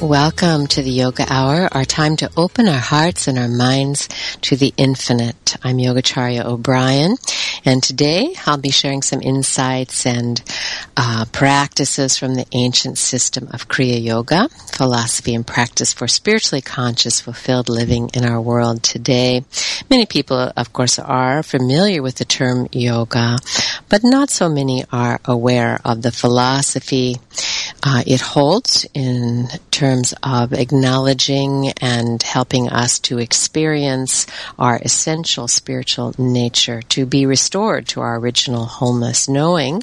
Welcome to the Yoga Hour, our time to open our hearts and our minds to the infinite. I'm Yogacharya O'Brien, and today I'll be sharing some insights and uh, practices from the ancient system of Kriya Yoga, philosophy and practice for spiritually conscious, fulfilled living in our world today. Many people, of course, are familiar with the term yoga, but not so many are aware of the philosophy uh, it holds in terms of acknowledging and helping us to experience our essential spiritual nature, to be restored to our original wholeness, knowing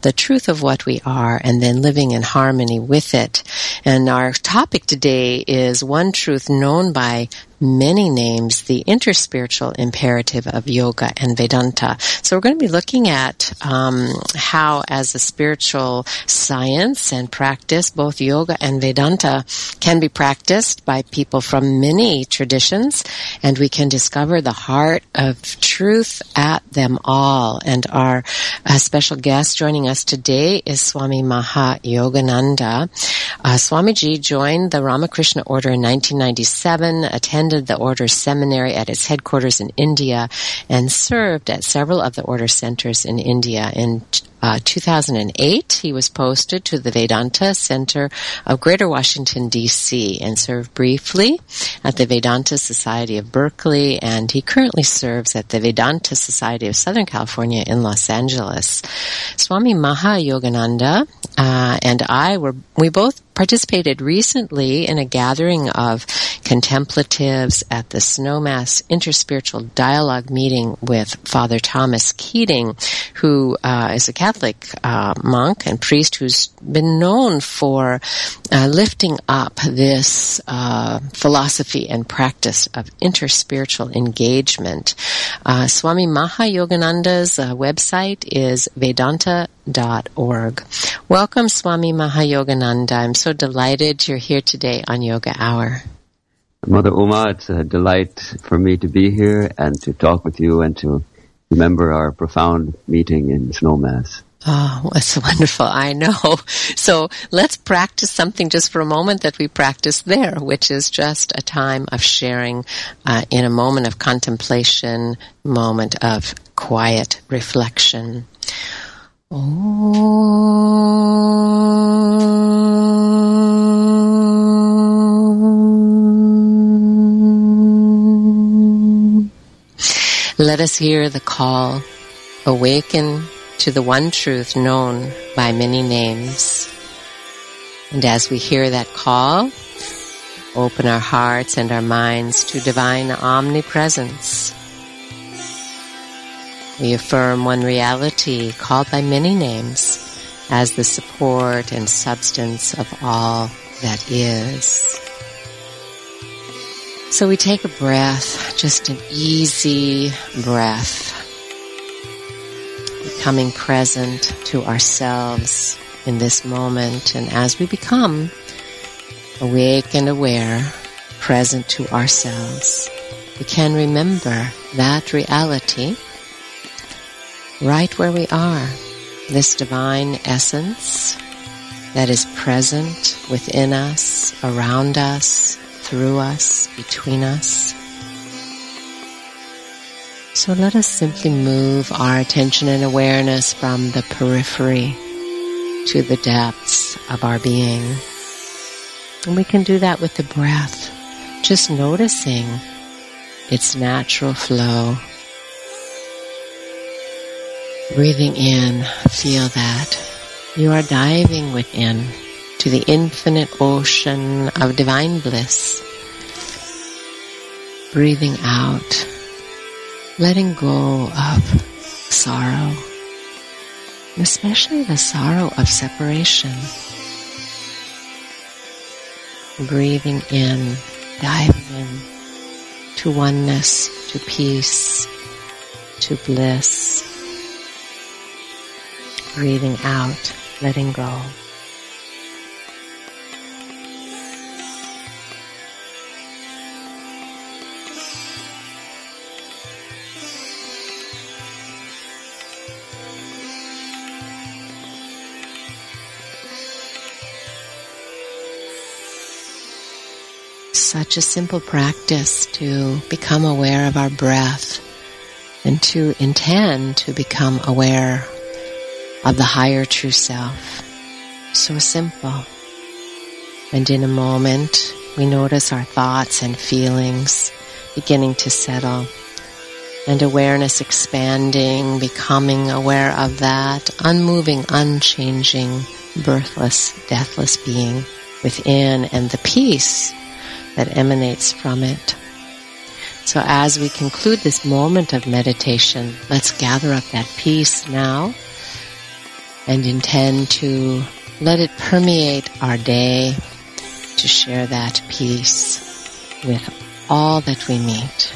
the truth of what we are and then living in harmony with it. And our topic today is one truth known by many names the interspiritual imperative of yoga and Vedanta. So we're going to be looking at um, how, as a spiritual science and practice, both yoga and Vedanta can be practiced by people from many traditions, and we can discover the heart of truth at them all. And our uh, special guest joining us today is Swami Mahayogananda. Uh, Swamiji joined the Ramakrishna Order in 1997, attended attended the Order's seminary at its headquarters in India and served at several of the Order centers in India. In uh, 2008, he was posted to the Vedanta Center of Greater Washington, D.C., and served briefly at the Vedanta Society of Berkeley, and he currently serves at the Vedanta Society of Southern California in Los Angeles. Swami Mahayogananda uh, and I were we both participated recently in a gathering of contemplatives at the Snowmass Interspiritual Dialogue meeting with Father Thomas Keating, who uh, is a Catholic uh, monk and priest who's been known for uh, lifting up this uh, philosophy and practice of interspiritual engagement. Uh, Swami Mahayogananda's uh, website is vedanta.org. Welcome, Swami Mahayogananda. I'm so delighted you're here today on Yoga Hour. Mother Uma, it's a delight for me to be here and to talk with you and to remember our profound meeting in Snowmass. Oh, that's wonderful. I know. So let's practice something just for a moment that we practice there, which is just a time of sharing uh, in a moment of contemplation, moment of quiet reflection. Let us hear the call. Awaken to the one truth known by many names. And as we hear that call, open our hearts and our minds to divine omnipresence. We affirm one reality called by many names as the support and substance of all that is. So we take a breath, just an easy breath, becoming present to ourselves in this moment. And as we become awake and aware, present to ourselves, we can remember that reality right where we are, this divine essence that is present within us, around us, through us, between us. So let us simply move our attention and awareness from the periphery to the depths of our being. And we can do that with the breath, just noticing its natural flow. Breathing in, feel that you are diving within to the infinite ocean of divine bliss. Breathing out, letting go of sorrow, especially the sorrow of separation. Breathing in, diving in to oneness, to peace, to bliss. Breathing out, letting go. Such a simple practice to become aware of our breath and to intend to become aware of the higher true self. So simple. And in a moment, we notice our thoughts and feelings beginning to settle and awareness expanding, becoming aware of that unmoving, unchanging, birthless, deathless being within and the peace that emanates from it. So as we conclude this moment of meditation, let's gather up that peace now and intend to let it permeate our day to share that peace with all that we meet.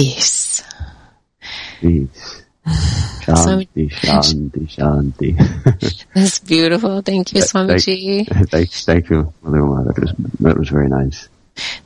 Peace. Peace. Shanti, Shanti, Shanti. That's beautiful. Thank you, Swamiji. Thank, thank, thank you, Mother Uma. That was, that was very nice.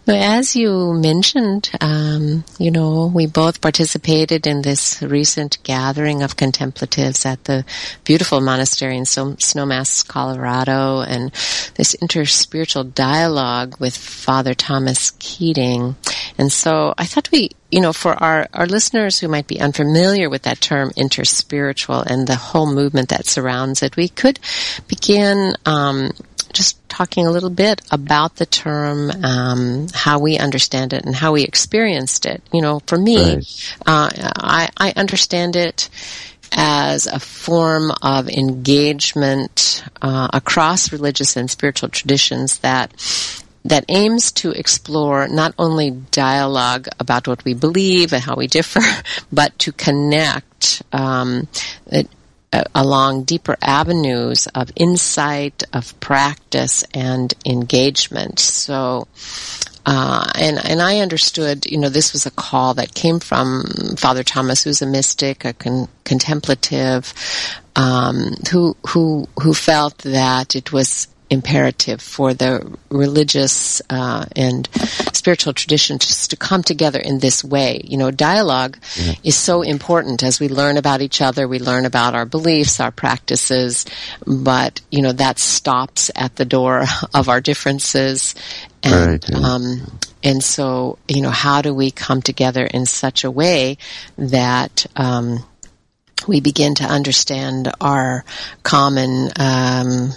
As you mentioned, um, you know, we both participated in this recent gathering of contemplatives at the beautiful monastery in Snowmass, Colorado, and this interspiritual dialogue with Father Thomas Keating. And so I thought we, you know, for our, our listeners who might be unfamiliar with that term interspiritual and the whole movement that surrounds it, we could begin um, just talking a little bit about the term, um, how we understand it and how we experienced it. You know, for me, right. uh, I, I understand it as a form of engagement uh, across religious and spiritual traditions that that aims to explore not only dialogue about what we believe and how we differ, but to connect um, along deeper avenues of insight, of practice, and engagement. So, uh, and and I understood, you know, this was a call that came from Father Thomas, who's a mystic, a con- contemplative, um, who who who felt that it was imperative for the religious uh, and spiritual tradition just to come together in this way. You know, dialogue yeah. is so important as we learn about each other, we learn about our beliefs, our practices, but, you know, that stops at the door of our differences. And, right, yeah. um, and so, you know, how do we come together in such a way that, um, we begin to understand our common um,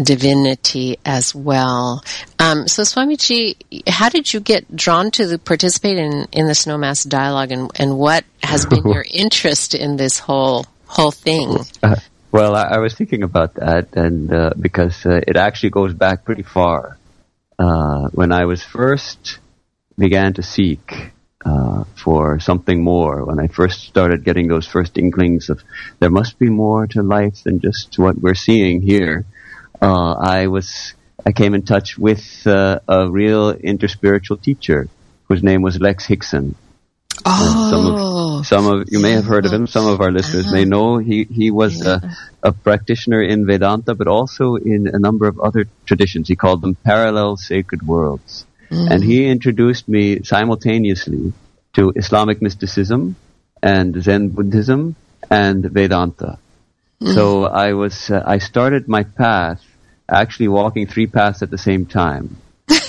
divinity as well. Um, so, Swamiji, how did you get drawn to the, participate in, in the Snowmass dialogue, and, and what has been your interest in this whole whole thing? Uh, well, I, I, was thinking about that, and uh, because uh, it actually goes back pretty far. Uh, when I was first began to seek uh, for something more, when I first started getting those first inklings of there must be more to life than just what we're seeing here, uh, I was I came in touch with uh, a real interspiritual teacher whose name was Lex Hixon. Oh, some of, some of you may have heard of him. Some of our listeners may know he he was yeah. a, a, practitioner in Vedanta, but also in a number of other traditions. He called them parallel sacred worlds, mm. and he introduced me simultaneously to Islamic mysticism and Zen Buddhism and Vedanta. Mm. So I was uh, I started my path actually walking three paths at the same time,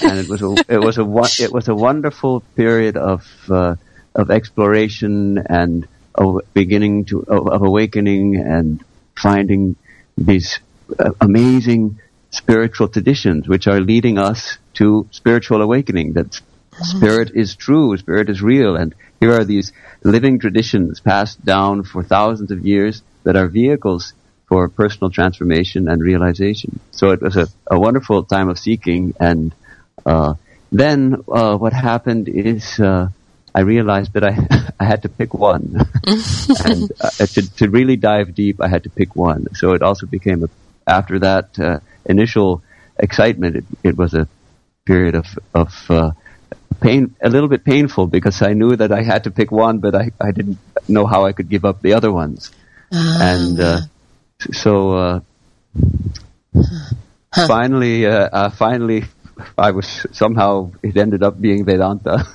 and it was a it was a it was a wonderful period of uh, of exploration and of beginning to of, of awakening and finding these uh, amazing spiritual traditions which are leading us to spiritual awakening that spirit is true spirit is real and here are these living traditions passed down for thousands of years that are vehicles for personal transformation and realization. So it was a, a wonderful time of seeking. And uh, then uh, what happened is uh, I realized that I, I had to pick one. and uh, to, to really dive deep, I had to pick one. So it also became, a, after that uh, initial excitement, it, it, was a period of, of uh, pain, a little bit painful because I knew that I had to pick one, but I, I didn't know how I could give up the other ones. and so uh, huh. finally, uh, uh, finally, I was somehow it ended up being Vedanta,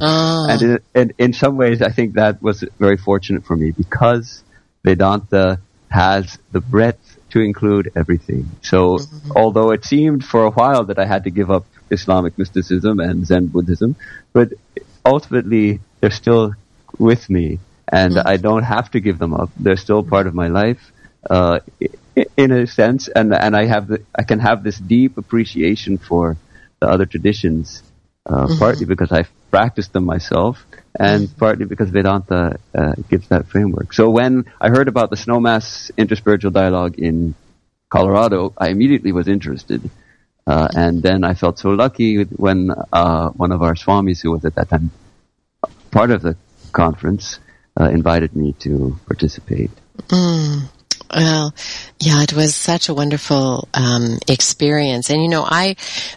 oh. and, in, and in some ways, I think that was very fortunate for me because Vedanta has the breadth to include everything. So, mm-hmm. although it seemed for a while that I had to give up Islamic mysticism and Zen Buddhism, but ultimately they're still with me, and mm-hmm. I don't have to give them up. They're still part of my life uh, in a sense, and and I have the, I can have this deep appreciation for the other traditions, uh, mm-hmm. partly because I've practiced them myself, and mm-hmm. partly because Vedanta uh, gives that framework. So when I heard about the Snowmass interspiritual dialogue in Colorado, I immediately was interested. Uh, and then I felt so lucky when uh, one of our swamis, who was at that time part of the conference, uh, invited me to participate. Mm. Well, yeah, it was such a wonderful um, experience, and you know, I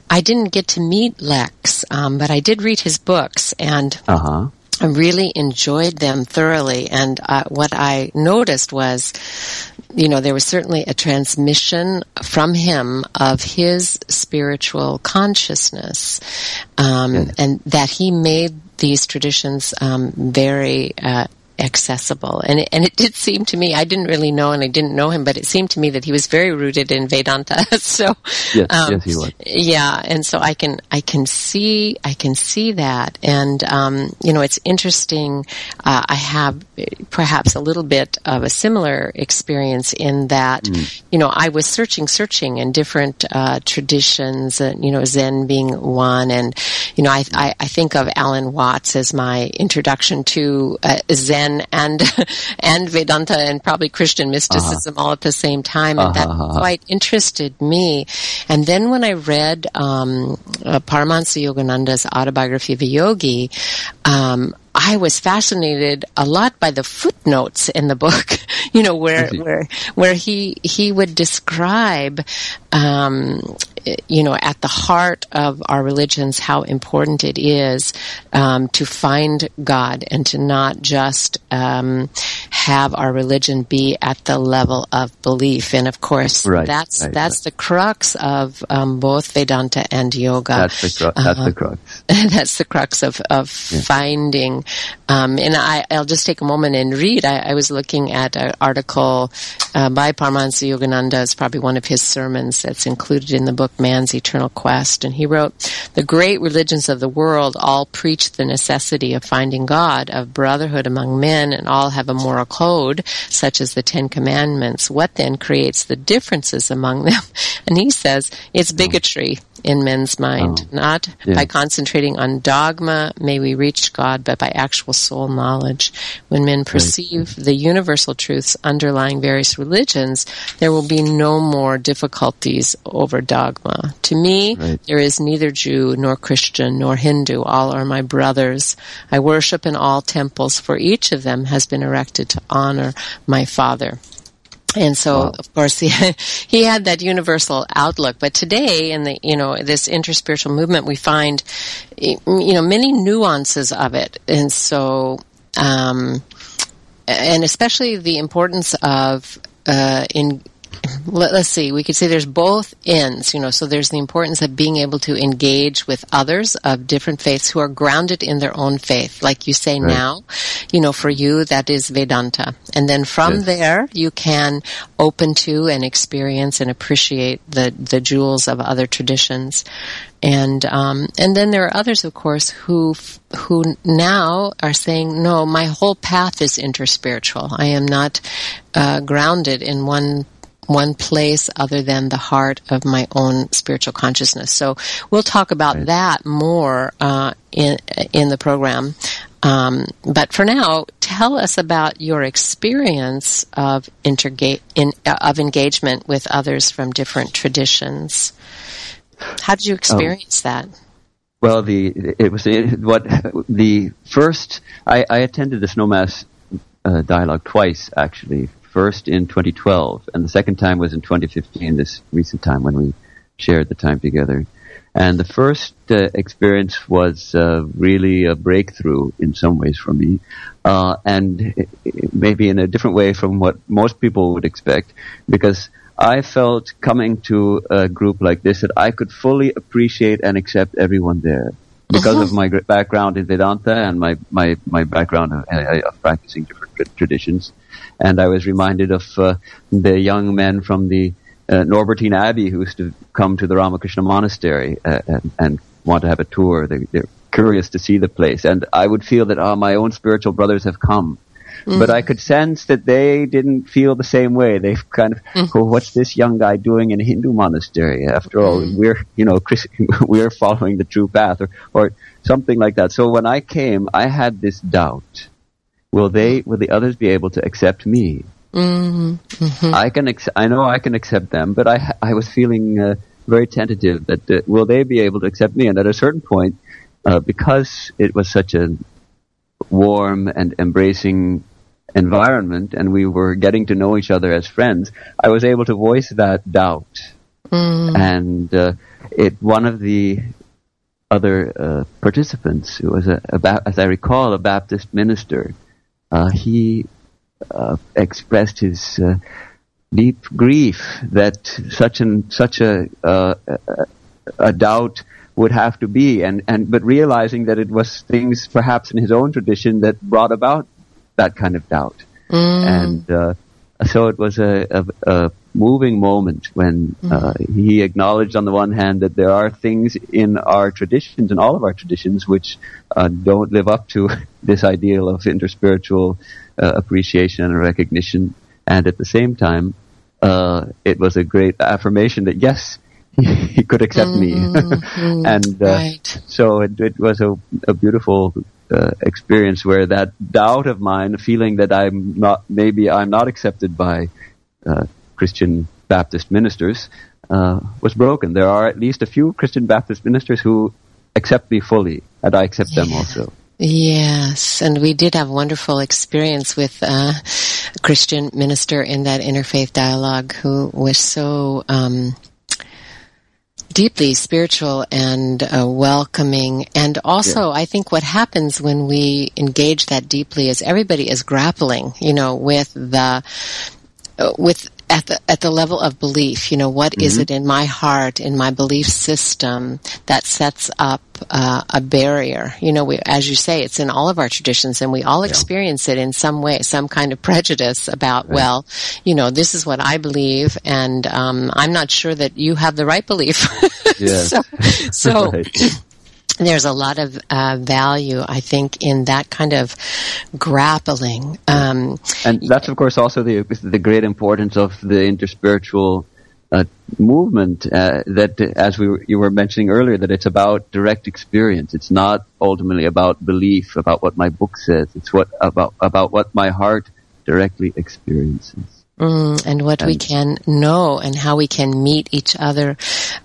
I didn't get to meet Lex, um, but I did read his books, and uh-huh. I really enjoyed them thoroughly. And uh, what I noticed was, you know, there was certainly a transmission from him of his spiritual consciousness, um, and that he made these traditions um, very uh, accessible. And it, and it did seem to me, I didn't really know and I didn't know him, but it seemed to me that he was very rooted in Vedanta. so, yes, um, yes, he was. Yeah. And so I can, I can see, I can see that. And, um, you know, it's interesting. Uh, I have perhaps a little bit of a similar experience in that, mm. you know, I was searching, searching in different, uh, traditions, uh, you know, Zen being one. And, you know, I, I, I think of Alan Watts as my introduction to uh, Zen Zen and and Vedanta and probably Christian mysticism uh-huh. all at the same time, and uh-huh. that quite interested me. And then when I read um, uh, Paramahansa Yogananda's autobiography of a yogi, um, I was fascinated a lot by the footnotes in the book, you know, where, where, where he, he would describe, um, you know, at the heart of our religions, how important it is um, to find God and to not just um, have our religion be at the level of belief. And of course, right, that's right, that's right. the crux of um, both Vedanta and yoga. That's the, cru- that's uh, the crux. that's the crux of of yeah. finding. Um, and I, will just take a moment and read. I, I was looking at an article uh, by Paramahansa Yogananda. It's probably one of his sermons that's included in the book Man's Eternal Quest. And he wrote, The great religions of the world all preach the necessity of finding God, of brotherhood among men, and all have a moral code, such as the Ten Commandments. What then creates the differences among them? And he says, it's hmm. bigotry. In men's mind. Oh. Not yeah. by concentrating on dogma may we reach God, but by actual soul knowledge. When men perceive right. the universal truths underlying various religions, there will be no more difficulties over dogma. To me, right. there is neither Jew nor Christian nor Hindu. All are my brothers. I worship in all temples, for each of them has been erected to honor my Father. And so, wow. of course, he had, he had that universal outlook. But today, in the you know this interspiritual movement, we find you know many nuances of it, and so um, and especially the importance of uh, in let, us see, we could say there's both ends, you know, so there's the importance of being able to engage with others of different faiths who are grounded in their own faith. Like you say right. now, you know, for you, that is Vedanta. And then from yes. there, you can open to and experience and appreciate the, the jewels of other traditions. And, um, and then there are others, of course, who, who now are saying, no, my whole path is interspiritual. I am not, uh, grounded in one one place other than the heart of my own spiritual consciousness. So we'll talk about right. that more uh, in in the program. Um, but for now, tell us about your experience of interga- in, uh, of engagement with others from different traditions. How did you experience oh. that? Well, the it was what the first I, I attended the Snowmass uh, dialogue twice actually first in 2012, and the second time was in 2015, this recent time when we shared the time together. And the first uh, experience was uh, really a breakthrough in some ways for me, uh, and maybe in a different way from what most people would expect, because I felt coming to a group like this that I could fully appreciate and accept everyone there because uh-huh. of my background in Vedanta and my, my, my background of, uh, of practicing different traditions. And I was reminded of uh, the young men from the uh, Norbertine Abbey who used to come to the Ramakrishna Monastery uh, and, and, want to have a tour. They, are curious to see the place. And I would feel that, oh, my own spiritual brothers have come. Mm. But I could sense that they didn't feel the same way. They kind of, mm. oh, what's this young guy doing in a Hindu monastery? After all, mm. we're, you know, we're following the true path or, or something like that. So when I came, I had this doubt will they will the others be able to accept me mm-hmm. Mm-hmm. i can ex- i know i can accept them but i i was feeling uh, very tentative that uh, will they be able to accept me and at a certain point uh, because it was such a warm and embracing environment and we were getting to know each other as friends i was able to voice that doubt mm. and uh, it one of the other uh, participants who was a, a, as I recall, a Baptist minister uh, he uh, expressed his uh, deep grief that such an such a, a a doubt would have to be, and and but realizing that it was things perhaps in his own tradition that brought about that kind of doubt, mm. and uh, so it was a, a, a moving moment when uh, mm-hmm. he acknowledged on the one hand that there are things in our traditions, in all of our traditions, which uh, don't live up to this ideal of interspiritual uh, appreciation and recognition, and at the same time, uh, it was a great affirmation that yes, he, could accept mm-hmm. me, and uh, right. so it, it was a, a beautiful uh, experience where that doubt of mine, feeling that I'm not, maybe I'm not accepted by uh, Christian Baptist ministers, uh, was broken. There are at least a few Christian Baptist ministers who accept me fully, and I accept yeah. them also. Yes, and we did have a wonderful experience with uh, a Christian minister in that interfaith dialogue who was so um, deeply spiritual and uh, welcoming. And also, yeah. I think what happens when we engage that deeply is everybody is grappling, you know, with the uh, with at the at the level of belief. You know, what mm-hmm. is it in my heart, in my belief system that sets up uh, a barrier? You know, we, as you say, it's in all of our traditions, and we all yeah. experience it in some way, some kind of prejudice about. Right. Well, you know, this is what I believe, and um, I'm not sure that you have the right belief. Yeah. so, so right there's a lot of uh, value, I think, in that kind of grappling. Um, and that's, of course, also the the great importance of the interspiritual uh, movement uh, that, as we you were mentioning earlier, that it's about direct experience. It's not ultimately about belief, about what my book says. It's what about about what my heart directly experiences. Mm, and what and we can know and how we can meet each other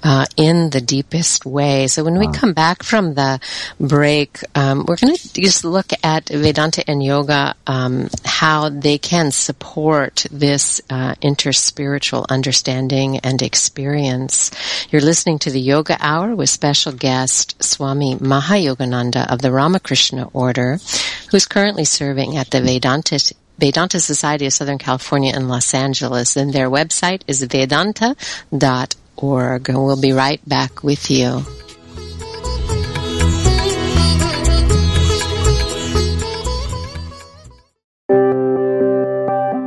uh, in the deepest way. So when we come back from the break, um, we're going to just look at Vedanta and yoga, um, how they can support this uh, interspiritual understanding and experience. You're listening to the Yoga Hour with special guest Swami Mahayogananda of the Ramakrishna Order, who's currently serving at the Vedanta Vedanta Society of Southern California in Los Angeles, and their website is vedanta.org. And we'll be right back with you.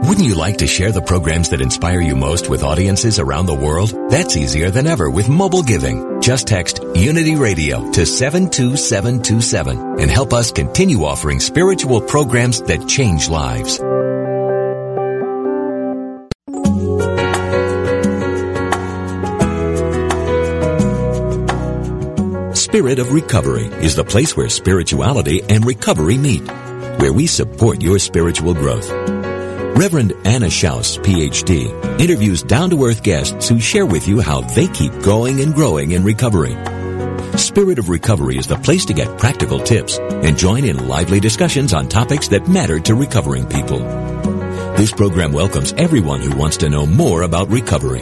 Wouldn't you like to share the programs that inspire you most with audiences around the world? That's easier than ever with mobile giving. Just text Unity Radio to 72727 and help us continue offering spiritual programs that change lives. Spirit of Recovery is the place where spirituality and recovery meet, where we support your spiritual growth. Reverend Anna Schaus, PhD, interviews down-to-earth guests who share with you how they keep going and growing in recovery. Spirit of Recovery is the place to get practical tips and join in lively discussions on topics that matter to recovering people. This program welcomes everyone who wants to know more about recovery.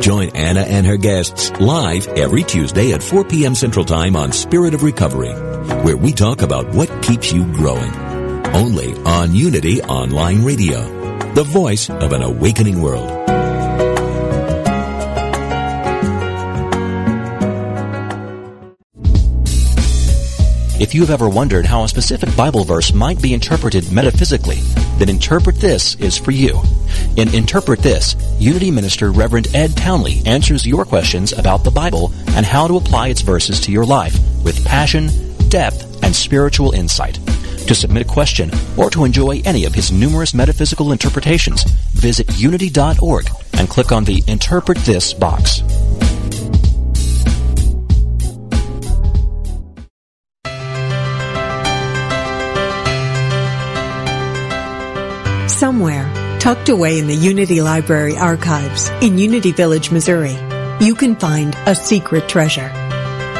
Join Anna and her guests live every Tuesday at 4 p.m. Central Time on Spirit of Recovery, where we talk about what keeps you growing only on Unity Online Radio, the voice of an awakening world. If you've ever wondered how a specific Bible verse might be interpreted metaphysically, then Interpret This is for you. In Interpret This, Unity Minister Reverend Ed Townley answers your questions about the Bible and how to apply its verses to your life with passion, depth, and spiritual insight. To submit a question or to enjoy any of his numerous metaphysical interpretations, visit unity.org and click on the Interpret This box. Somewhere, tucked away in the Unity Library archives in Unity Village, Missouri, you can find a secret treasure.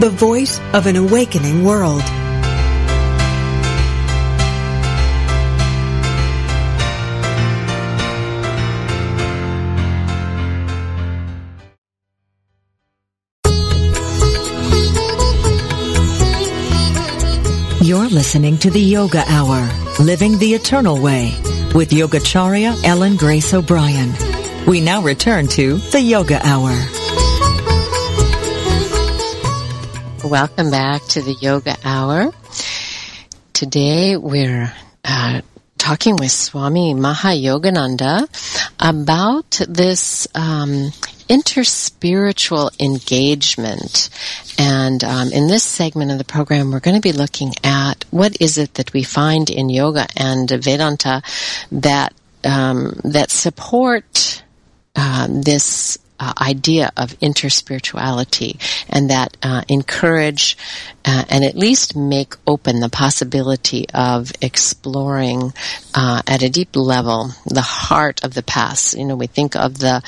the voice of an awakening world. You're listening to the Yoga Hour, Living the Eternal Way, with Yogacharya Ellen Grace O'Brien. We now return to the Yoga Hour. Welcome back to the Yoga Hour. Today we're uh, talking with Swami Mahayogananda about this um, interspiritual engagement. And um, in this segment of the program, we're going to be looking at what is it that we find in yoga and Vedanta that um, that support uh, this uh, idea of interspirituality and that uh, encourage uh, and at least make open the possibility of exploring uh, at a deep level the heart of the past. You know, we think of the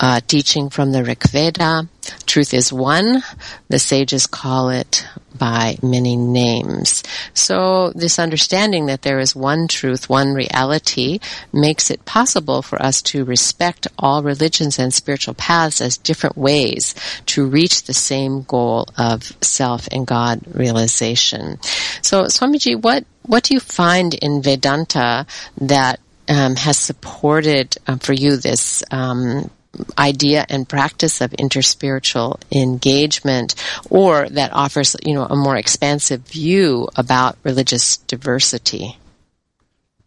uh, teaching from the Rig Veda, truth is one. The sages call it by many names. So this understanding that there is one truth, one reality, makes it possible for us to respect all religions and spiritual paths as different ways to reach the same goal of self and God realization. So Swamiji, what, what do you find in Vedanta that um, has supported um, for you this um, idea and practice of interspiritual engagement or that offers you know a more expansive view about religious diversity?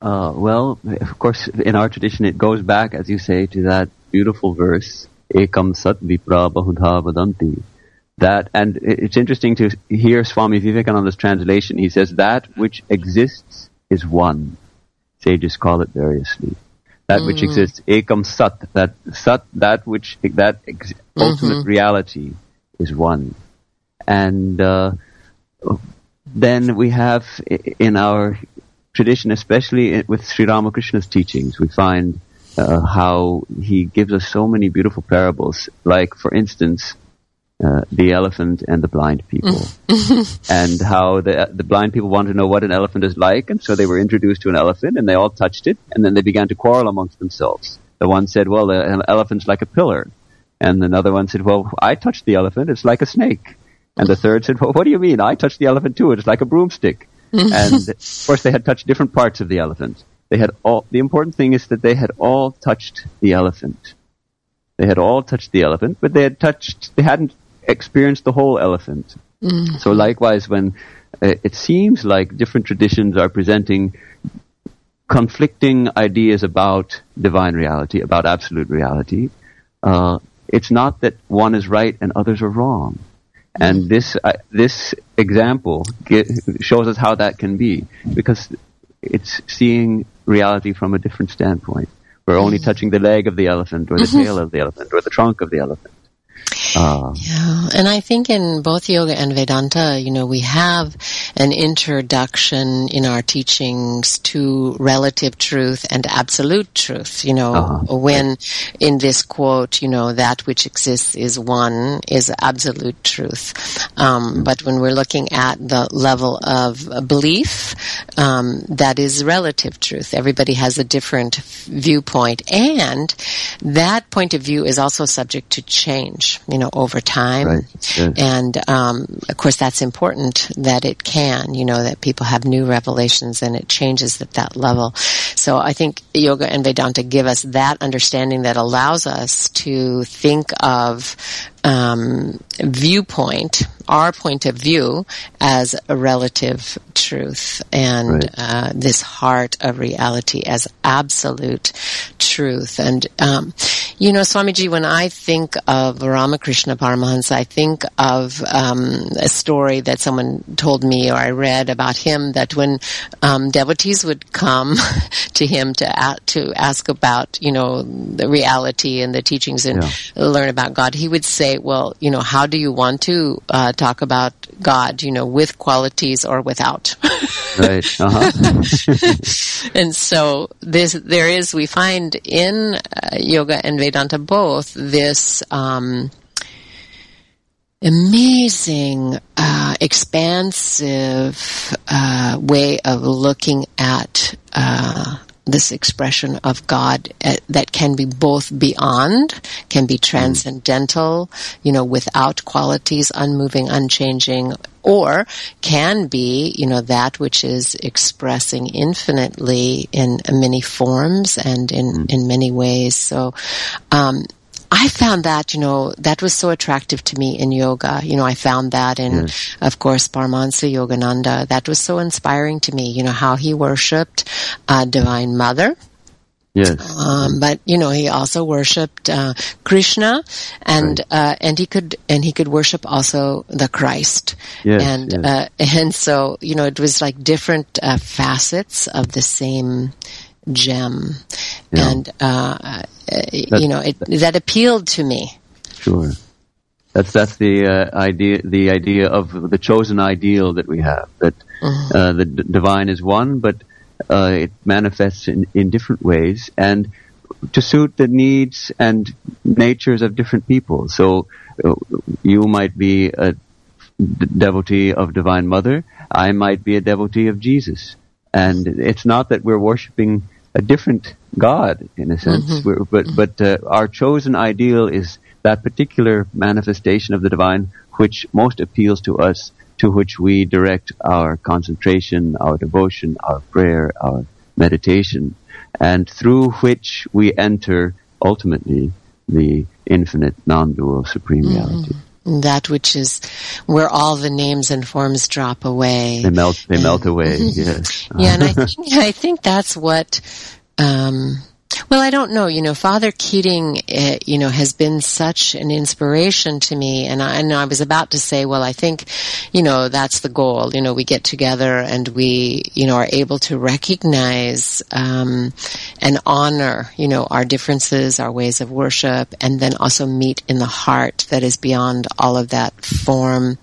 Uh, well of course in our tradition it goes back as you say to that beautiful verse ekam sat vipra bahudha vadanti. That and it's interesting to hear swami vivekananda's translation. He says that which exists is one. Sages call it variously that which mm. exists, ekam sat, that sat, that which, that ex- mm-hmm. ultimate reality is one. And, uh, then we have in our tradition, especially with Sri Ramakrishna's teachings, we find uh, how he gives us so many beautiful parables. Like, for instance, uh, the elephant and the blind people, and how the the blind people wanted to know what an elephant is like, and so they were introduced to an elephant, and they all touched it, and then they began to quarrel amongst themselves. The one said, "Well, an elephant's like a pillar," and another one said, "Well, I touched the elephant; it's like a snake." And the third said, "Well, what do you mean? I touched the elephant too; it's like a broomstick." and of course, they had touched different parts of the elephant. They had all. The important thing is that they had all touched the elephant. They had all touched the elephant, but they had touched. They hadn't experience the whole elephant. Mm. So likewise, when uh, it seems like different traditions are presenting conflicting ideas about divine reality, about absolute reality, uh, it's not that one is right and others are wrong. And mm. this uh, this example get, shows us how that can be because it's seeing reality from a different standpoint. We're only mm. touching the leg of the elephant, or the mm-hmm. tail of the elephant, or the trunk of the elephant. Uh, yeah, and I think in both yoga and Vedanta, you know, we have an introduction in our teachings to relative truth and absolute truth. You know, uh-huh. when in this quote, you know, that which exists is one is absolute truth. Um, mm-hmm. But when we're looking at the level of belief, um, that is relative truth. Everybody has a different viewpoint, and that point of view is also subject to change you know, over time. Right. And, um, of course, that's important that it can, you know, that people have new revelations and it changes at that level. So I think yoga and Vedanta give us that understanding that allows us to think of um, viewpoint, our point of view, as a relative truth, and right. uh, this heart of reality as absolute truth. And um, you know, Swamiji, when I think of Ramakrishna Paramahansa, I think of um, a story that someone told me or I read about him that when um, devotees would come to him to a- to ask about, you know, the reality and the teachings and yeah. learn about God, he would say, "Well, you know, how do you want to uh, talk about God? You know, with qualities or without?" right. Uh-huh. and so this, there is, we find in uh, yoga and Vedanta both this um, amazing, uh, expansive uh, way of looking at uh, this expression of God uh, that can be both beyond, can be transcendental, you know, without qualities, unmoving, unchanging, or can be, you know, that which is expressing infinitely in many forms and in, mm. in many ways. So, um, I found that, you know, that was so attractive to me in yoga. You know, I found that in, of course, Paramahansa Yogananda. That was so inspiring to me, you know, how he worshipped uh, Divine Mother. Yes. Um, but you know, he also worshipped uh, Krishna, and right. uh, and he could and he could worship also the Christ. Yes, and yes. Uh, and so you know, it was like different uh, facets of the same gem, yeah. and uh, you know, it, that appealed to me. Sure. That's that's the uh, idea the idea of the chosen ideal that we have that mm-hmm. uh, the d- divine is one, but uh, it manifests in, in different ways and to suit the needs and natures of different people. So uh, you might be a d- devotee of Divine Mother. I might be a devotee of Jesus. And it's not that we're worshiping a different God in a sense, mm-hmm. but but uh, our chosen ideal is that particular manifestation of the divine which most appeals to us, to which we direct our concentration, our devotion, our prayer, our meditation, and through which we enter ultimately the infinite non-dual supreme mm-hmm. reality that which is where all the names and forms drop away. They melt. They melt away. yes. yeah, and I think I think that's what um, well, I don't know. You know, Father Keating, uh, you know, has been such an inspiration to me. And I, and I was about to say, well, I think, you know, that's the goal. You know, we get together and we, you know, are able to recognize um, and honor, you know, our differences, our ways of worship, and then also meet in the heart that is beyond all of that form.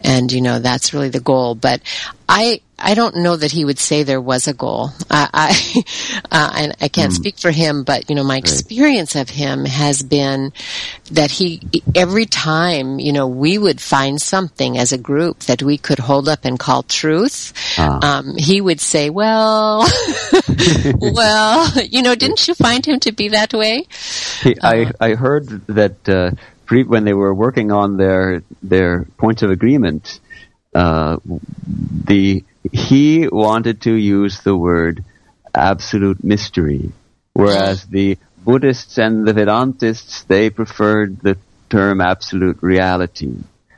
And, you know, that's really the goal. But I, I don't know that he would say there was a goal. I, I, uh, and I can't mm. speak for him, but you know, my experience right. of him has been that he, every time, you know, we would find something as a group that we could hold up and call truth. Ah. Um, he would say, well, well, you know, didn't you find him to be that way? He, uh, I, I heard that, uh, pre- when they were working on their, their points of agreement, uh, the he wanted to use the word absolute mystery, whereas the Buddhists and the Vedantists they preferred the term absolute reality.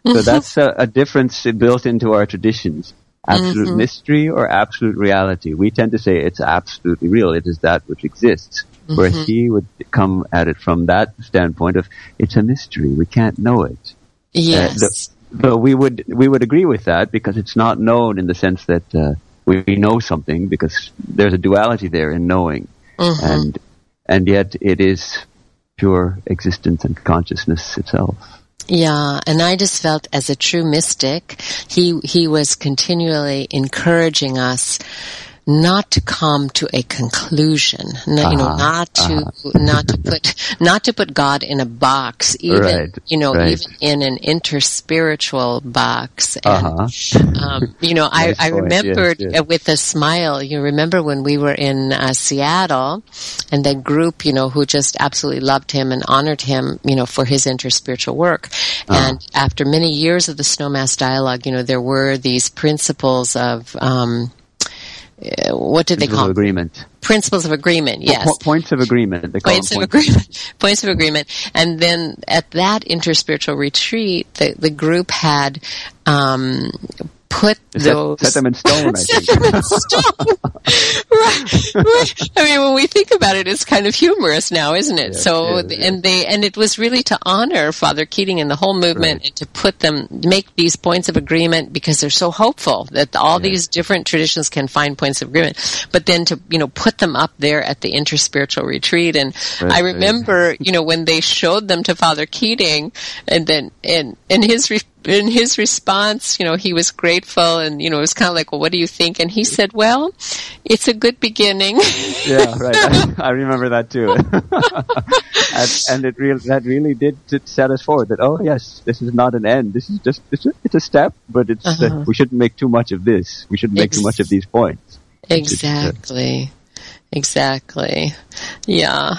So mm-hmm. that's a, a, difference built into our traditions. Absolute mm-hmm. mystery or absolute reality. We tend to say it's absolutely real. It is that which exists. Mm-hmm. Whereas he would come at it from that standpoint of it's a mystery. We can't know it. Yes. Uh, the, but we would we would agree with that because it's not known in the sense that uh, we know something because there's a duality there in knowing, mm-hmm. and and yet it is pure existence and consciousness itself. Yeah, and I just felt as a true mystic, he he was continually encouraging us not to come to a conclusion, uh-huh. you know, uh-huh. not to uh-huh. not to put not to put God in a box, even right. you know, right. even in an interspiritual box. And uh-huh. um, you know, I, I remembered yes, yes. with a smile. You remember when we were in uh, Seattle, and that group, you know, who just absolutely loved him and honored him, you know, for his interspiritual work. Uh-huh. And after many years of the Snowmass dialogue, you know, there were these principles of um, what did they call agreement? Principles of agreement. Yes. Po- points of agreement. Points, of agreement. points of agreement. And then at that interspiritual retreat, the the group had um, put set, those set them in stone. I set them in stone. right, right. I mean, when we think about it, it's kind of humorous now, isn't it? so, and they and it was really to honor Father Keating and the whole movement, right. and to put them make these points of agreement because they're so hopeful that all these different traditions can find points of agreement. But then to you know put them up there at the interspiritual retreat, and right, I remember you know when they showed them to Father Keating, and then and and his. Re- in his response, you know, he was grateful and, you know, it was kind of like, well, what do you think? And he said, well, it's a good beginning. yeah, right. I, I, remember that too. and, and, it really, that really did set us forward that, oh yes, this is not an end. This is just, it's a, it's a step, but it's, uh, uh-huh. uh, we shouldn't make too much of this. We shouldn't make Ex- too much of these points. Exactly. Exactly. Yeah.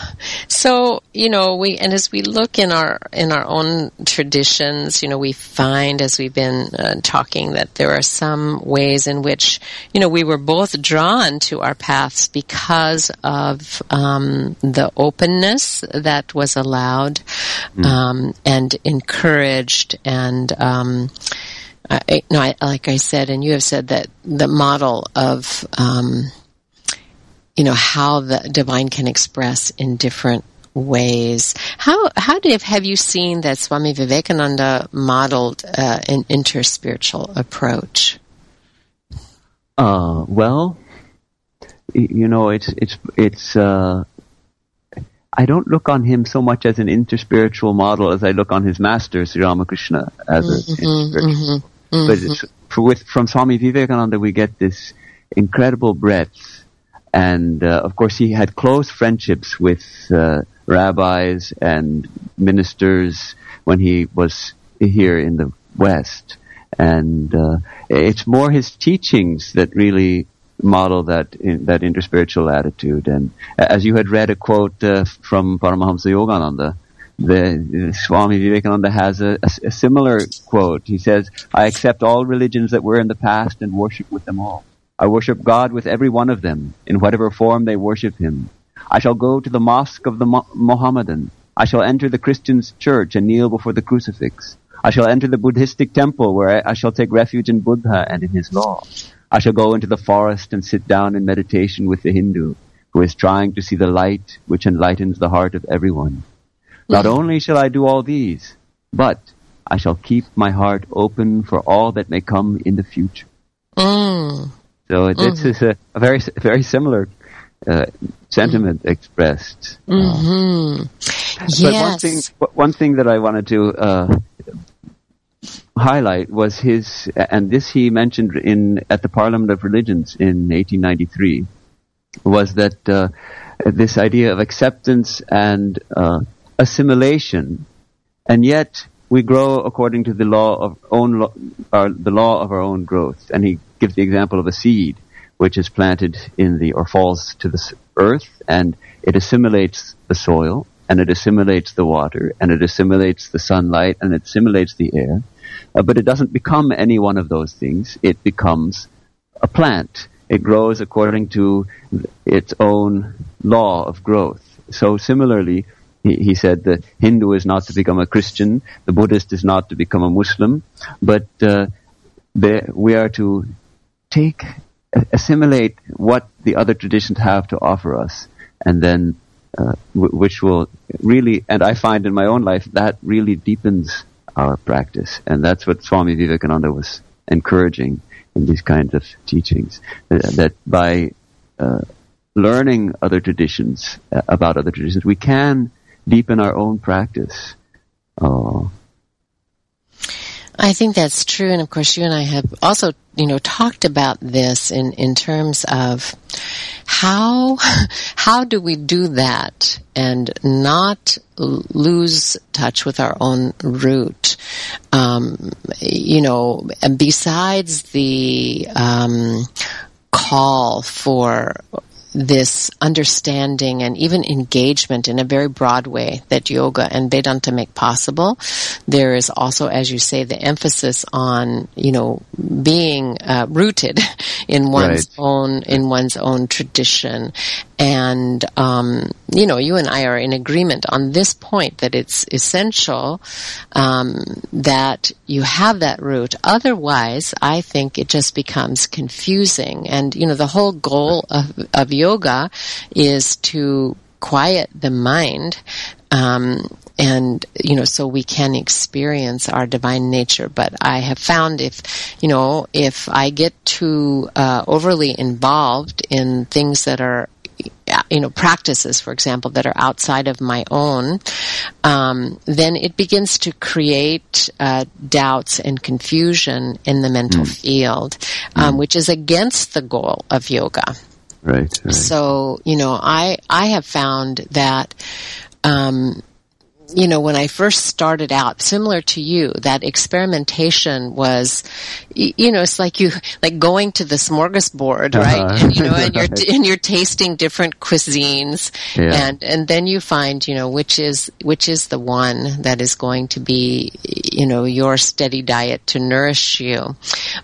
So, you know, we, and as we look in our, in our own traditions, you know, we find as we've been uh, talking that there are some ways in which, you know, we were both drawn to our paths because of, um, the openness that was allowed, mm. um, and encouraged and, um, I, no, I, like I said, and you have said that the model of, um, you know, how the divine can express in different ways. How how did have you seen that Swami Vivekananda modeled uh, an interspiritual approach? Uh, well, you know, it's it's it's. Uh, I don't look on him so much as an interspiritual model as I look on his master Sri Ramakrishna as mm-hmm, an interspiritual. Mm-hmm, but mm-hmm. with from Swami Vivekananda we get this incredible breadth and uh, of course, he had close friendships with uh, rabbis and ministers when he was here in the West. and uh, it's more his teachings that really model that in, that interspiritual attitude. And as you had read a quote uh, from Paramahansa Yogananda, the Swami Vivekananda has a, a, a, similar quote. He says, "I accept all religions that were in the past and worship with them all. I worship God with every one of them in whatever form they worship Him. I shall go to the mosque of the Mo- Mohammedan. I shall enter the Christian's church and kneel before the crucifix. I shall enter the Buddhistic temple where I, I shall take refuge in Buddha and in his law. I shall go into the forest and sit down in meditation with the Hindu who is trying to see the light which enlightens the heart of everyone. Not mm. only shall I do all these, but I shall keep my heart open for all that may come in the future. Mm. So it, mm. it's a, a, very, very similar uh, sentiment expressed. Mm-hmm. Yes. But one thing, one thing that I wanted to uh, highlight was his, and this he mentioned in at the Parliament of Religions in 1893, was that uh, this idea of acceptance and uh, assimilation, and yet we grow according to the law of own lo- our, the law of our own growth. And he gives the example of a seed which is planted in the or falls to the earth, and it assimilates the soil, and it assimilates the water, and it assimilates the sunlight, and it assimilates the air. Uh, but it doesn't become any one of those things. It becomes a plant. It grows according to its own law of growth. So similarly, he, he said the Hindu is not to become a Christian, the Buddhist is not to become a Muslim, but uh, we are to take assimilate what the other traditions have to offer us, and then uh, which will really, and I find in my own life that really deepens our practice, and that's what Swami Vivekananda was encouraging in these kinds of teachings. Uh, that by uh, learning other traditions uh, about other traditions, we can deepen our own practice. Oh. I think that's true, and of course, you and I have also, you know, talked about this in in terms of how how do we do that and not lose touch with our own root. Um, you know, besides the um, call for this understanding and even engagement in a very broad way that yoga and Vedanta make possible. There is also, as you say, the emphasis on, you know, being uh, rooted in one's right. own, in one's own tradition. And, um, you know, you and I are in agreement on this point that it's essential, um, that you have that root. Otherwise, I think it just becomes confusing. And, you know, the whole goal of, of yoga is to quiet the mind um, and you know so we can experience our divine nature but i have found if you know if i get too uh, overly involved in things that are you know practices for example that are outside of my own um, then it begins to create uh, doubts and confusion in the mental mm. field um, mm. which is against the goal of yoga right, right, so you know i i have found that um, you know, when I first started out, similar to you, that experimentation was, you know, it's like you, like going to the smorgasbord, uh-huh. right? Uh-huh. And, you know, and you're, and you're tasting different cuisines yeah. and, and then you find, you know, which is, which is the one that is going to be, you know, your steady diet to nourish you.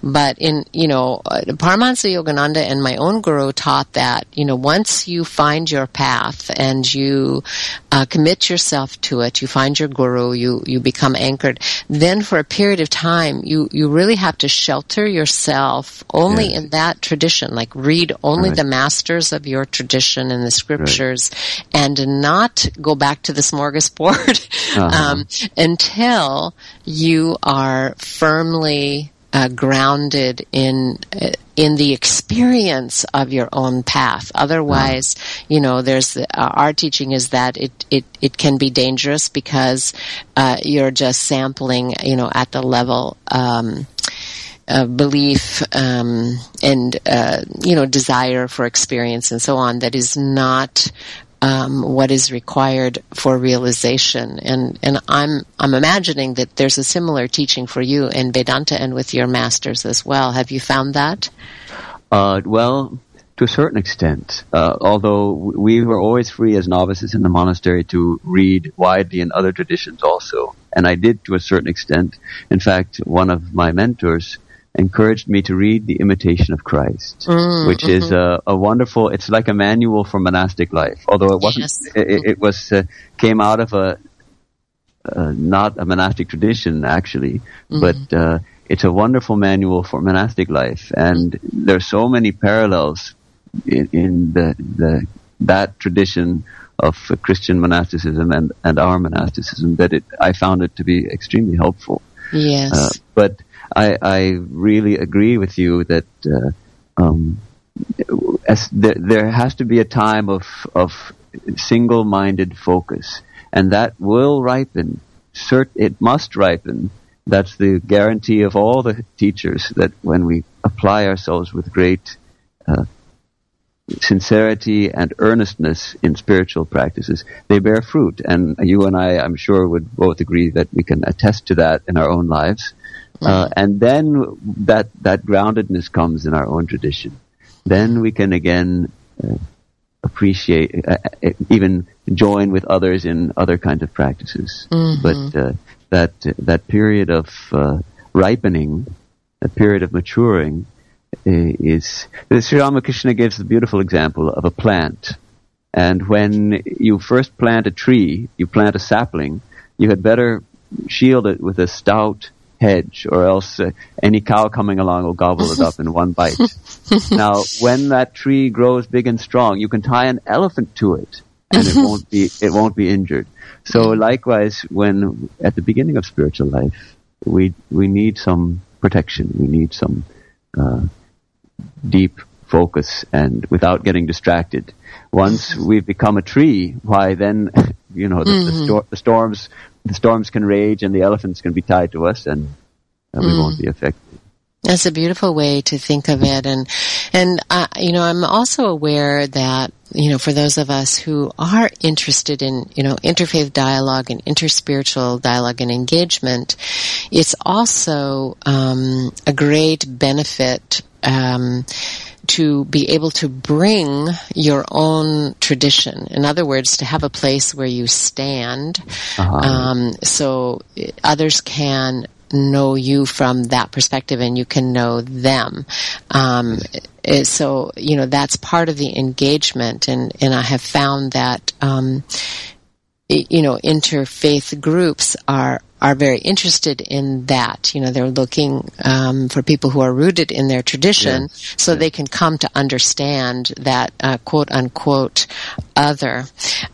But in, you know, Paramahansa Yogananda and my own guru taught that, you know, once you find your path and you uh, commit yourself to it, you find your guru, you, you become anchored, then for a period of time, you, you really have to shelter yourself only in that tradition, like read only right. the masters of your tradition and the scriptures right. and not go back to the smorgasbord uh-huh. um, until you are firmly uh, grounded in uh, in the experience of your own path. Otherwise, you know, there's uh, our teaching is that it it it can be dangerous because uh, you're just sampling, you know, at the level. Um, of belief um, and uh, you know desire for experience and so on that is not um, what is required for realization. And and I'm I'm imagining that there's a similar teaching for you in Vedanta and with your masters as well. Have you found that? Uh, well, to a certain extent. Uh, although we were always free as novices in the monastery to read widely in other traditions also, and I did to a certain extent. In fact, one of my mentors encouraged me to read The Imitation of Christ, mm, which mm-hmm. is a, a, wonderful. It's like a manual for monastic life. Although it wasn't, yes. it, it, was uh, came out of a uh, not a monastic tradition actually, mm-hmm. but uh, it's a wonderful manual for monastic life, and there are so many parallels in, in the the that tradition of Christian monasticism and, and our monasticism that it I found it to be extremely helpful. Yes, uh, but I, I really agree with you that uh, um, as there, there has to be a time of of single-minded focus, and that will ripen. Cert- it must ripen. That's the guarantee of all the teachers that when we apply ourselves with great uh, sincerity and earnestness in spiritual practices, they bear fruit. And you and I, I'm sure, would both agree that we can attest to that in our own lives. Uh, and then that, that groundedness comes in our own tradition. Then we can again uh, appreciate, uh, uh even join with others in other kinds of practices. Mm-hmm. But uh, that that period of uh, ripening, a period of maturing, is Sri Ramakrishna gives the beautiful example of a plant. And when you first plant a tree, you plant a sapling, you had better shield it with a stout hedge, or else uh, any cow coming along will gobble it up in one bite. now, when that tree grows big and strong, you can tie an elephant to it, and it won't be it won't be injured. So, likewise, when at the beginning of spiritual life, we we need some protection. We need some uh, deep focus, and without getting distracted. Once we've become a tree, why then, you know, the, mm-hmm. the, stor- the storms the storms can rage and the elephants can be tied to us and uh, we mm. won't be affected. That's a beautiful way to think of it, and and uh, you know I'm also aware that you know for those of us who are interested in you know interfaith dialogue and interspiritual dialogue and engagement, it's also um, a great benefit. Um, to be able to bring your own tradition. In other words, to have a place where you stand, uh-huh. um, so others can know you from that perspective and you can know them. Um, eh, so, you know, that's part of the engagement and, and I have found that, um, you know, interfaith groups are are very interested in that. You know, they're looking um, for people who are rooted in their tradition, yeah. so yeah. they can come to understand that uh, quote unquote other.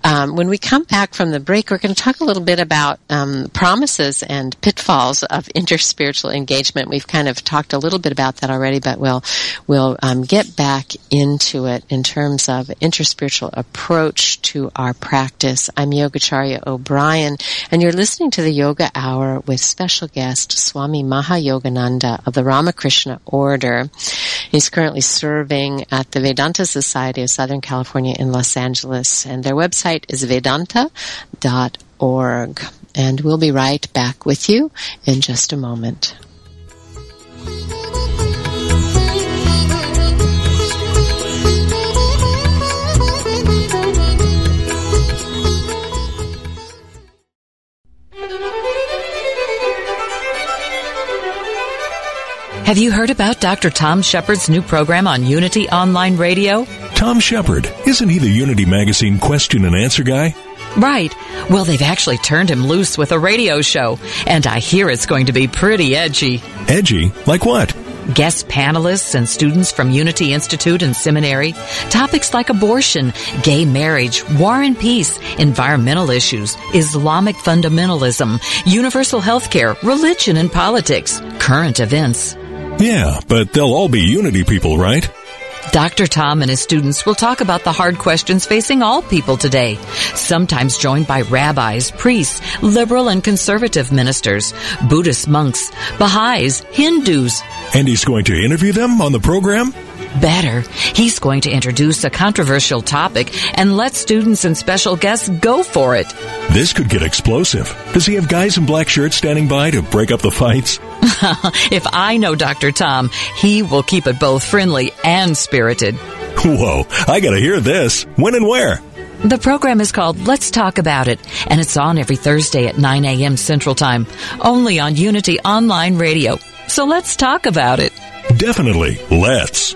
Um, when we come back from the break, we're going to talk a little bit about um, promises and pitfalls of interspiritual engagement. We've kind of talked a little bit about that already, but we'll we'll um, get back into it in terms of interspiritual approach to our practice. I'm Yogacharya O'Brien, and you're listening to the Yoga Hour with special guest Swami Mahayogananda of the Ramakrishna Order. He's currently serving at the Vedanta Society of Southern California in Los Angeles, and their website is vedanta.org. And we'll be right back with you in just a moment. Have you heard about Dr. Tom Shepherd's new program on Unity Online Radio? Tom Shepard, isn't he the Unity Magazine question and answer guy? Right. Well, they've actually turned him loose with a radio show, and I hear it's going to be pretty edgy. Edgy? Like what? Guest panelists and students from Unity Institute and Seminary, topics like abortion, gay marriage, war and peace, environmental issues, Islamic fundamentalism, universal health care, religion and politics, current events. Yeah, but they'll all be Unity people, right? Dr. Tom and his students will talk about the hard questions facing all people today, sometimes joined by rabbis, priests, liberal and conservative ministers, Buddhist monks, Baha'is, Hindus. And he's going to interview them on the program? Better, he's going to introduce a controversial topic and let students and special guests go for it. This could get explosive. Does he have guys in black shirts standing by to break up the fights? if I know Dr. Tom, he will keep it both friendly and spirited. Whoa, I gotta hear this. When and where? The program is called Let's Talk About It, and it's on every Thursday at 9 a.m. Central Time, only on Unity Online Radio. So let's talk about it. Definitely, let's.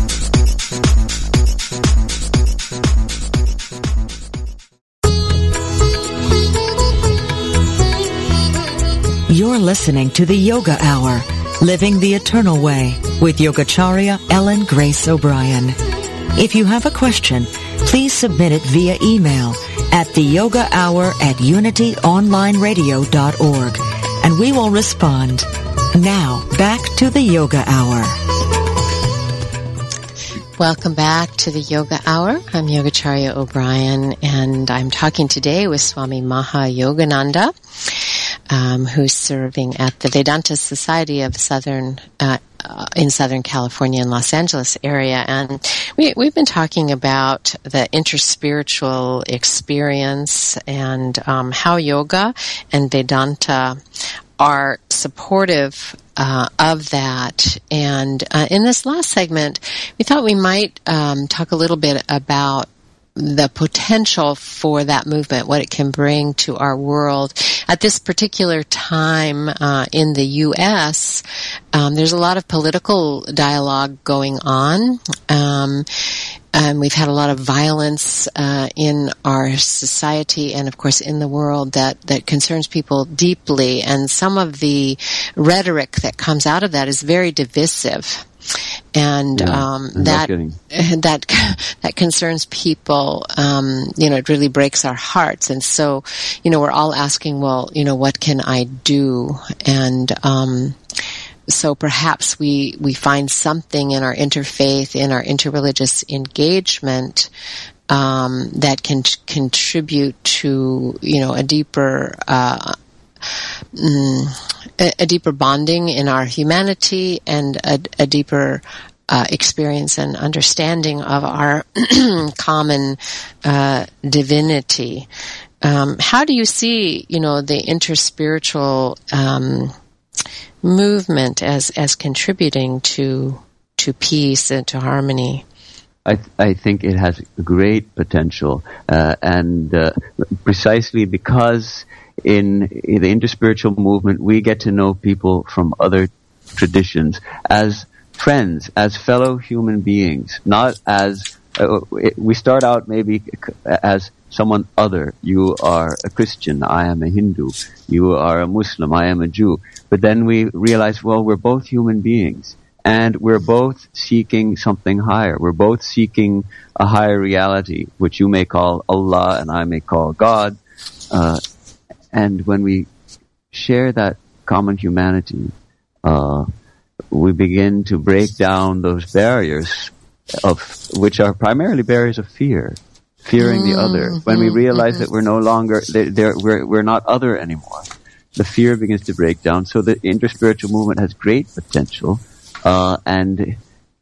You're listening to the Yoga Hour, Living the Eternal Way with Yogacharya Ellen Grace O'Brien. If you have a question, please submit it via email at the yoga hour at unityonlineradio.org and we will respond. Now, back to the Yoga Hour. Welcome back to the Yoga Hour. I'm Yogacharya O'Brien and I'm talking today with Swami Mahayogananda um, who's serving at the Vedanta Society of Southern uh, in Southern California and Los Angeles area, and we, we've been talking about the interspiritual experience and um, how yoga and Vedanta are supportive uh, of that. And uh, in this last segment, we thought we might um, talk a little bit about the potential for that movement, what it can bring to our world. At this particular time uh, in the U.S., um, there's a lot of political dialogue going on. Um, and we've had a lot of violence uh, in our society and, of course, in the world that, that concerns people deeply. And some of the rhetoric that comes out of that is very divisive and Yeah, um, that that that concerns people. Um, you know, it really breaks our hearts, and so you know we're all asking, well, you know, what can I do? And um, so perhaps we we find something in our interfaith, in our interreligious engagement. Um, that can t- contribute to you know a deeper uh, mm, a, a deeper bonding in our humanity and a, a deeper uh, experience and understanding of our common uh, divinity. Um, how do you see, you know, the interspiritual um, movement as as contributing to to peace and to harmony? I, I think it has great potential, uh, and uh, precisely because in, the interspiritual movement we get to know people from other traditions as friends, as fellow human beings, not as uh, we start out maybe as someone other. You are a Christian, I am a Hindu. You are a Muslim, I am a Jew. But then we realize, well, we're both human beings and we're both seeking something higher. We're both seeking a higher reality, which you may call Allah and I may call God. Uh, and when we share that common humanity, uh, we begin to break down those barriers of which are primarily barriers of fear, fearing the other. When we realize that we're no longer they're, they're, we're we're not other anymore, the fear begins to break down. So the interspiritual movement has great potential, uh, and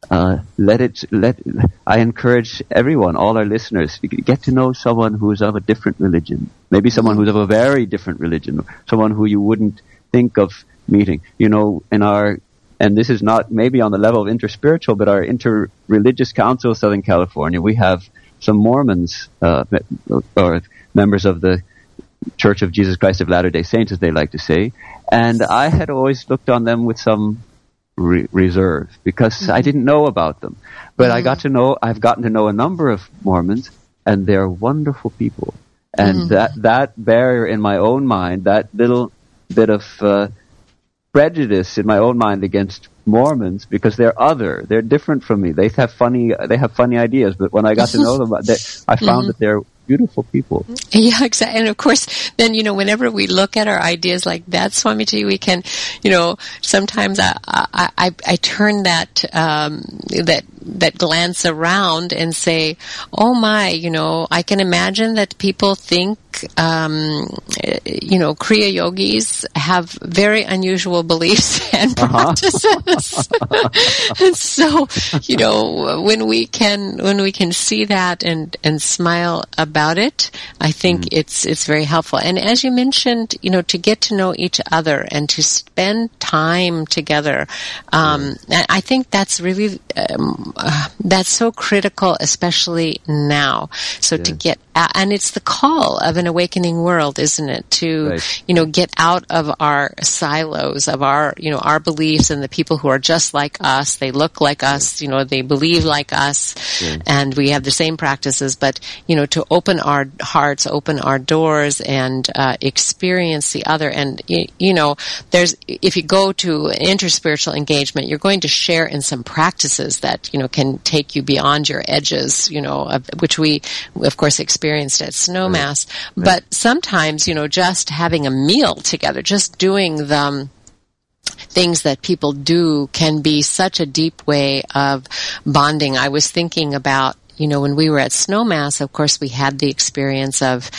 uh, let it let. I encourage everyone, all our listeners, get to know someone who is of a different religion, maybe someone who's of a very different religion, someone who you wouldn't think of meeting. You know, in our and this is not maybe on the level of interspiritual, but our interreligious council of Southern California, we have some Mormons uh, or members of the Church of Jesus Christ of Latter-day Saints, as they like to say. And I had always looked on them with some re- reserve because mm-hmm. I didn't know about them. But mm-hmm. I got to know, I've gotten to know a number of Mormons and they're wonderful people. And mm-hmm. that, that barrier in my own mind, that little bit of, uh, prejudice in my own mind against Mormons because they're other. They're different from me. They have funny. They have funny ideas. But when I got to know them, they, I found mm-hmm. that they're beautiful people. Yeah, exactly. And of course, then, you know, whenever we look at our ideas like that, Swamiji, we can, you know, sometimes I, I, I, I turn that, um, that, that glance around and say, oh my, you know, I can imagine that people think um, you know, Kriya yogis have very unusual beliefs and uh-huh. practices. and so, you know, when we can, when we can see that and, and smile about it, I think mm it's, it's very helpful. And as you mentioned, you know, to get to know each other and to spend time together, um, I think that's really, um, uh, that's so critical, especially now. So yeah. to get, and it's the call of an awakening world, isn't it? To, right. you know, get out of our silos of our, you know, our beliefs and the people who are just like us. They look like us, you know, they believe like us yeah. and we have the same practices, but, you know, to open our hearts, open our doors and, uh, experience the other. And, you, you know, there's, if you go to interspiritual engagement, you're going to share in some practices that, you know, can take you beyond your edges, you know, of, which we, of course, experienced at Snowmass. Right. But sometimes, you know, just having a meal together, just doing the um, things that people do can be such a deep way of bonding. I was thinking about you know, when we were at Snowmass, of course, we had the experience of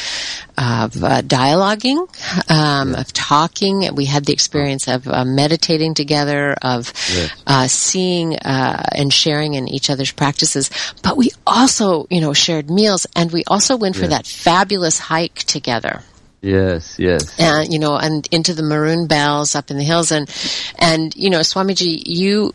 of uh, dialoguing, um, of talking. We had the experience of uh, meditating together, of yes. uh, seeing uh, and sharing in each other's practices. But we also, you know, shared meals, and we also went for that fabulous hike together. Yes, yes. And, you know, and into the maroon bells up in the hills. And, and, you know, Swamiji, you,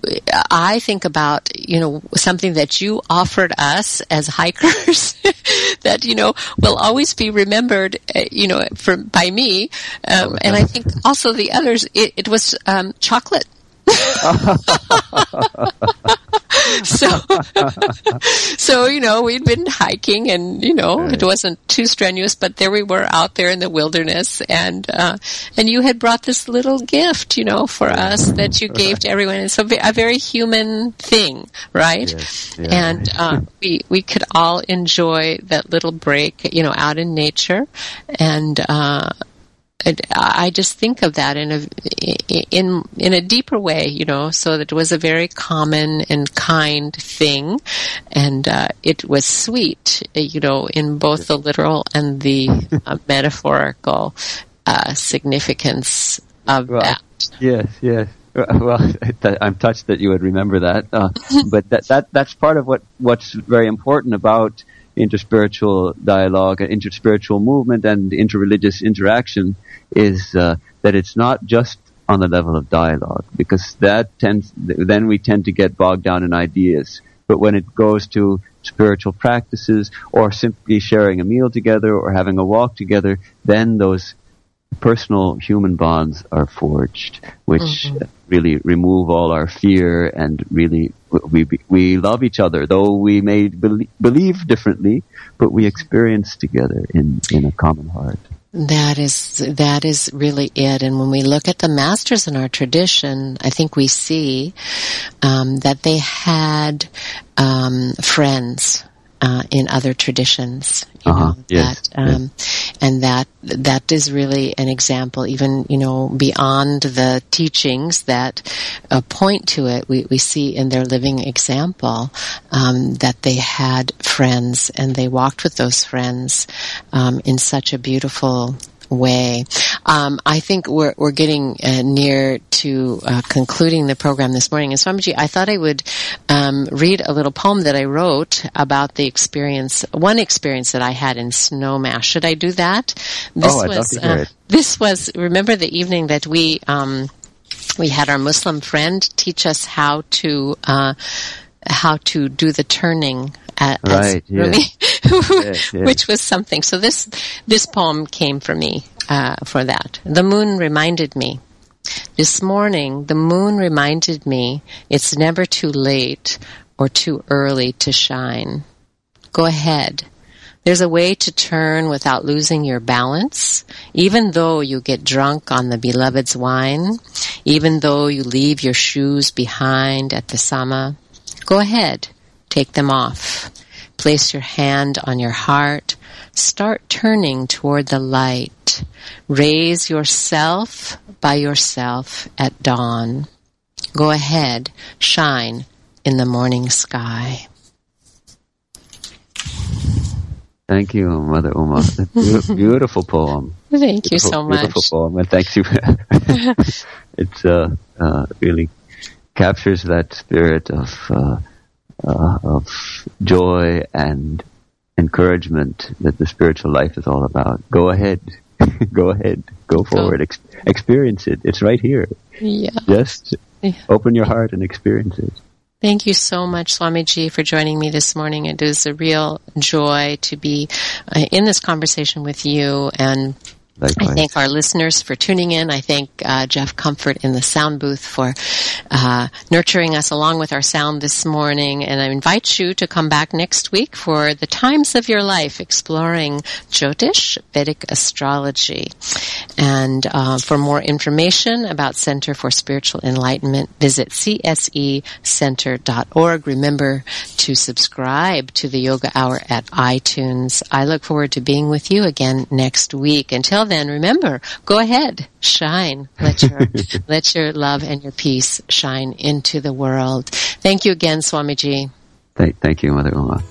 I think about, you know, something that you offered us as hikers that, you know, will always be remembered, uh, you know, for, by me. Um, and I think also the others, it, it was, um, chocolate. so, so you know, we'd been hiking, and you know, right. it wasn't too strenuous, but there we were out there in the wilderness, and uh, and you had brought this little gift, you know, for us that you gave to everyone. It's a, a very human thing, right? Yes. Yeah. And uh, we we could all enjoy that little break, you know, out in nature, and. Uh, I just think of that in a in in a deeper way, you know. So that it was a very common and kind thing, and uh, it was sweet, you know, in both the literal and the uh, metaphorical uh, significance of well, that. Yes, yes. Well, I'm touched that you would remember that, uh, but that that that's part of what what's very important about interspiritual dialogue, and interspiritual movement, and interreligious interaction is uh, that it's not just on the level of dialogue, because that tends, then we tend to get bogged down in ideas. But when it goes to spiritual practices or simply sharing a meal together or having a walk together, then those personal human bonds are forged, which mm-hmm. really remove all our fear and really we we love each other, though we may be- believe differently, but we experience together in in a common heart. That is that is really it. And when we look at the masters in our tradition, I think we see um, that they had um, friends uh, in other traditions. Uh-huh. Know, yes. That, um, yes. And that that is really an example, even you know beyond the teachings that uh, point to it. We we see in their living example um, that they had friends and they walked with those friends um, in such a beautiful way. Um, I think we're we're getting uh, near to uh, concluding the program this morning. And Swamiji, I thought I would um, read a little poem that I wrote about the experience, one experience that I had in Snowmass. Should I do that? This oh, I'd was, love to hear uh, it. This was remember the evening that we um, we had our Muslim friend teach us how to uh, how to do the turning. Uh, right, really, yes, yes. which was something. So this this poem came for me uh, for that. The moon reminded me. This morning, the moon reminded me it's never too late or too early to shine. Go ahead. There's a way to turn without losing your balance, even though you get drunk on the beloved's wine, even though you leave your shoes behind at the sama. Go ahead. Take them off. Place your hand on your heart. Start turning toward the light. Raise yourself by yourself at dawn. Go ahead. Shine in the morning sky. Thank you, Mother Uma. beautiful poem. Thank beautiful, you so much. Beautiful poem, and thanks you. it's uh, uh, really captures that spirit of uh, uh, of joy and encouragement that the spiritual life is all about. Go ahead, go ahead, go forward, Ex- experience it. It's right here. Yeah. Just Yeah. open your heart and experience it. Thank you so much, Swamiji, for joining me this morning. It is a real joy to be uh, in this conversation with you and Likewise. I thank our listeners for tuning in. I thank uh, Jeff Comfort in the sound booth for uh, nurturing us along with our sound this morning. And I invite you to come back next week for the times of your life, exploring Jyotish Vedic astrology. And uh, for more information about Center for Spiritual Enlightenment, visit csecenter.org. Remember to subscribe to the Yoga Hour at iTunes. I look forward to being with you again next week. Until then, remember, go ahead, shine. Let your, let your love and your peace shine into the world. Thank you again, Swamiji. Thank, thank you, Mother Uma.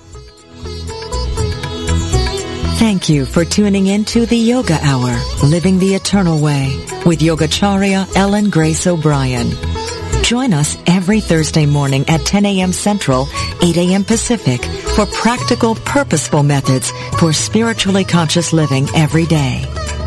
Thank you for tuning in to the Yoga Hour, Living the Eternal Way, with Yogacharya Ellen Grace O'Brien. Join us every Thursday morning at 10 a.m. Central, 8 a.m. Pacific for practical, purposeful methods for spiritually conscious living every day.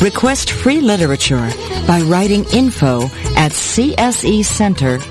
Request free literature by writing info at csecenter.org.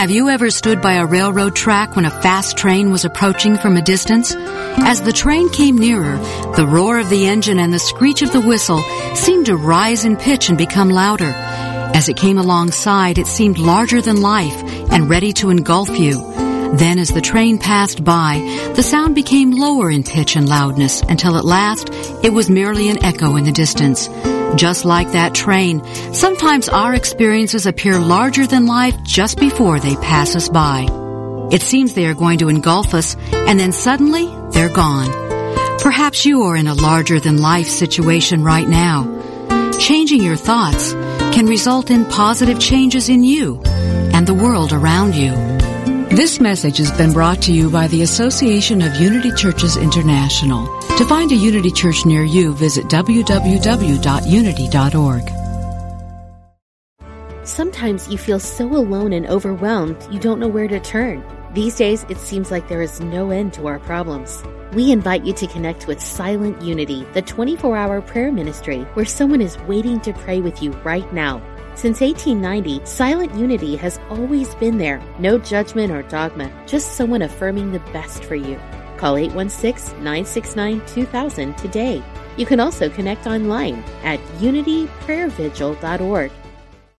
Have you ever stood by a railroad track when a fast train was approaching from a distance? As the train came nearer, the roar of the engine and the screech of the whistle seemed to rise in pitch and become louder. As it came alongside, it seemed larger than life and ready to engulf you. Then as the train passed by, the sound became lower in pitch and loudness until at last it was merely an echo in the distance. Just like that train, sometimes our experiences appear larger than life just before they pass us by. It seems they are going to engulf us, and then suddenly they're gone. Perhaps you are in a larger than life situation right now. Changing your thoughts can result in positive changes in you and the world around you. This message has been brought to you by the Association of Unity Churches International. To find a Unity Church near you, visit www.unity.org. Sometimes you feel so alone and overwhelmed you don't know where to turn. These days, it seems like there is no end to our problems. We invite you to connect with Silent Unity, the 24 hour prayer ministry where someone is waiting to pray with you right now. Since 1890, Silent Unity has always been there. No judgment or dogma, just someone affirming the best for you. Call 816 969 2000 today. You can also connect online at unityprayervigil.org